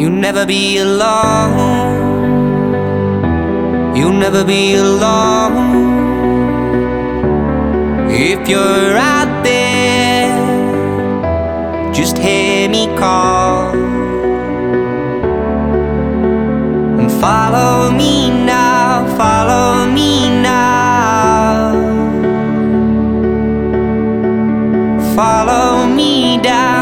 You'll never be alone. You'll never be alone. If you're out there, just hear me call and follow me now. Follow me now. Follow me down.